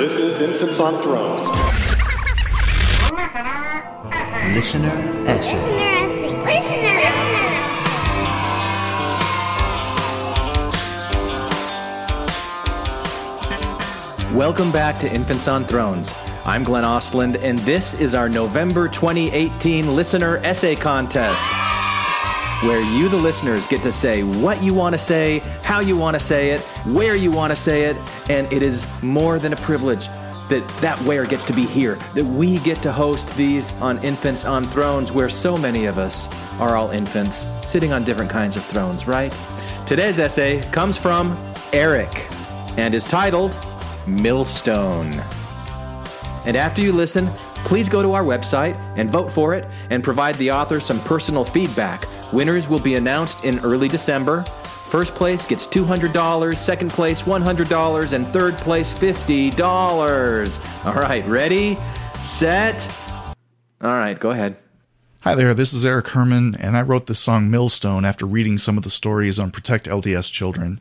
This is Infants on Thrones. Listener essay. Listener, listener, listener. Welcome back to Infants on Thrones. I'm Glenn Ostlund, and this is our November 2018 Listener Essay Contest, where you, the listeners, get to say what you want to say, how you want to say it, where you want to say it, and it is more than a privilege that that where gets to be here, that we get to host these on Infants on Thrones, where so many of us are all infants, sitting on different kinds of thrones, right? Today's essay comes from Eric and is titled Millstone. And after you listen, please go to our website and vote for it and provide the author some personal feedback. Winners will be announced in early December. First place gets $200, second place $100, and third place $50. All right, ready, set. All right, go ahead. Hi there, this is Eric Herman, and I wrote this song Millstone after reading some of the stories on Protect LDS Children.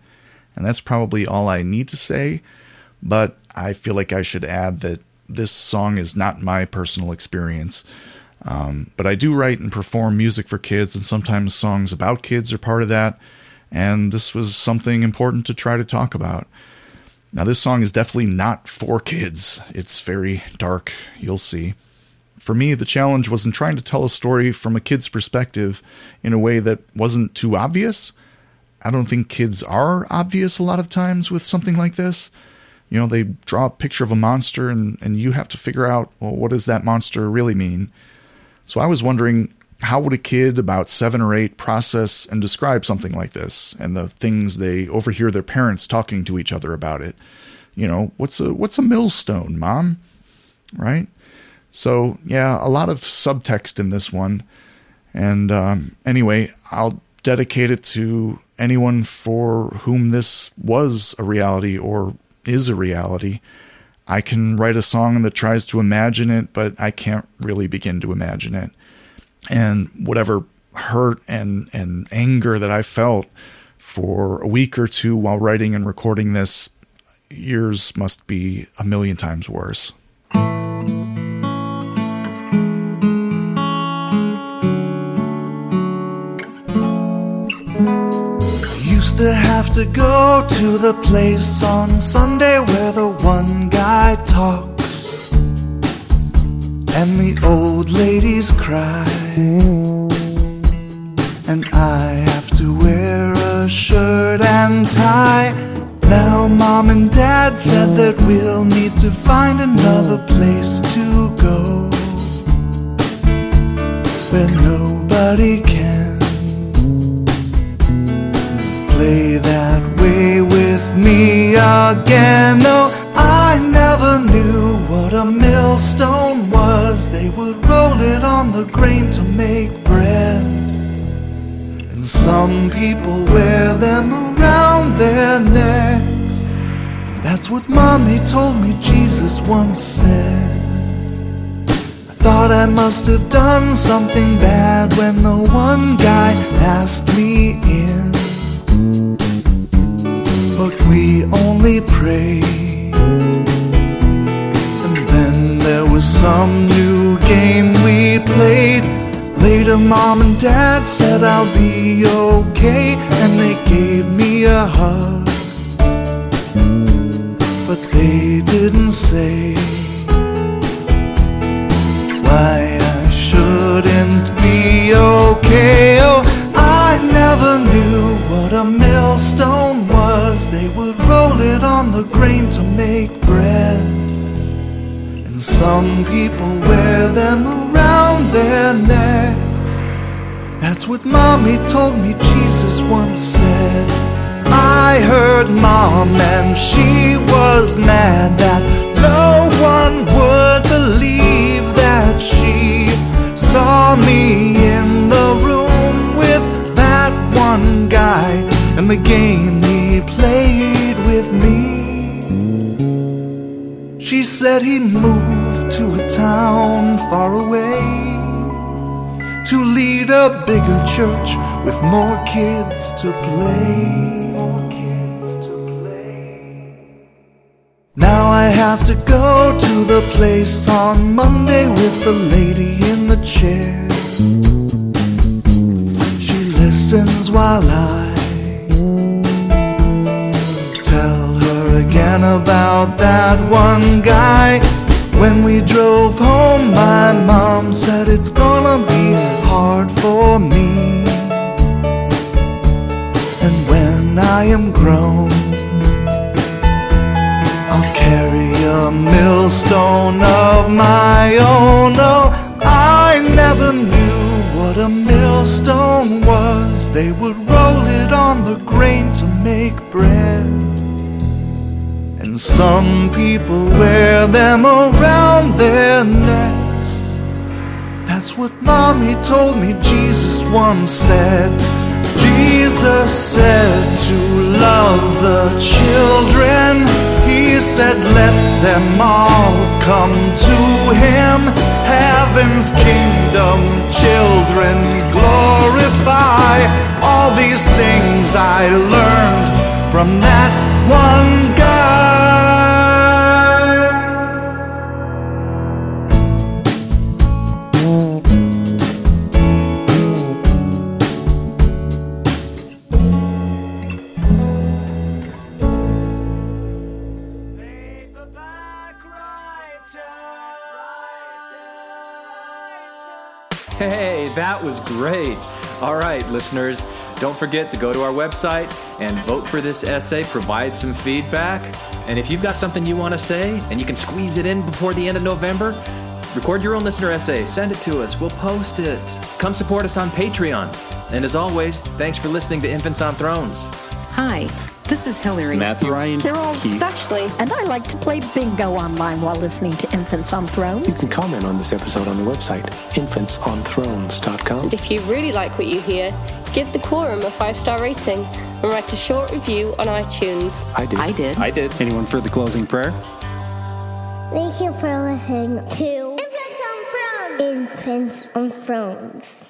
And that's probably all I need to say, but I feel like I should add that this song is not my personal experience. Um, but I do write and perform music for kids, and sometimes songs about kids are part of that. And this was something important to try to talk about. Now, this song is definitely not for kids. It's very dark, you'll see. For me, the challenge was in trying to tell a story from a kid's perspective in a way that wasn't too obvious. I don't think kids are obvious a lot of times with something like this. You know, they draw a picture of a monster and, and you have to figure out, well, what does that monster really mean? So I was wondering, how would a kid about seven or eight process and describe something like this and the things they overhear their parents talking to each other about it? You know, what's a what's a millstone, mom? Right? So yeah, a lot of subtext in this one. And um, anyway, I'll dedicate it to anyone for whom this was a reality or is a reality. I can write a song that tries to imagine it, but I can't really begin to imagine it. And whatever hurt and, and anger that I felt for a week or two while writing and recording this, yours must be a million times worse. Used to have to go to the place on Sunday where the one guy talks and the old ladies cry. And I have to wear a shirt and tie. Now, mom and dad said that we'll need to find another place to go where nobody can play that way with me again. No, never knew what a millstone was. They would roll it on the grain to make bread. And some people wear them around their necks. That's what mommy told me Jesus once said. I thought I must have done something bad when the one guy asked me in but we only prayed. Was some new game we played. Later, mom and dad said I'll be okay, and they gave me a hug. But they didn't say why I shouldn't be okay. Oh, I never knew what a millstone was. They would roll it on the grain to make bread. Some people wear them around their necks. That's what mommy told me Jesus once said. I heard mom and she was mad that no one would believe that she saw me said he moved to a town far away to lead a bigger church with more kids to play. Now I have to go to the place on Monday with the lady in the chair. She listens while I again about that one guy. When we drove home, my mom said it's gonna be hard for me. And when I am grown, I'll carry a millstone of my own. Oh, I never knew what a millstone was. They would roll it on the grain to make bread. Some people wear them around their necks. That's what mommy told me Jesus once said. Jesus said to love the children. He said, let them all come to him. Heaven's kingdom, children glorify. All these things I learned from that one guy. Hey, that was great. All right, listeners, don't forget to go to our website and vote for this essay, provide some feedback. And if you've got something you want to say and you can squeeze it in before the end of November, record your own listener essay, send it to us, we'll post it. Come support us on Patreon. And as always, thanks for listening to Infants on Thrones. Hi, this is Hillary. Matthew. Ryan. Carol. Keith. Ashley. And I like to play bingo online while listening to Infants on Thrones. You can comment on this episode on the website, infantsonthrones.com. If you really like what you hear, give the quorum a five star rating and write a short review on iTunes. I did. I did. I did. Anyone for the closing prayer? Thank you for listening to Infants on Thrones. Infants on Thrones.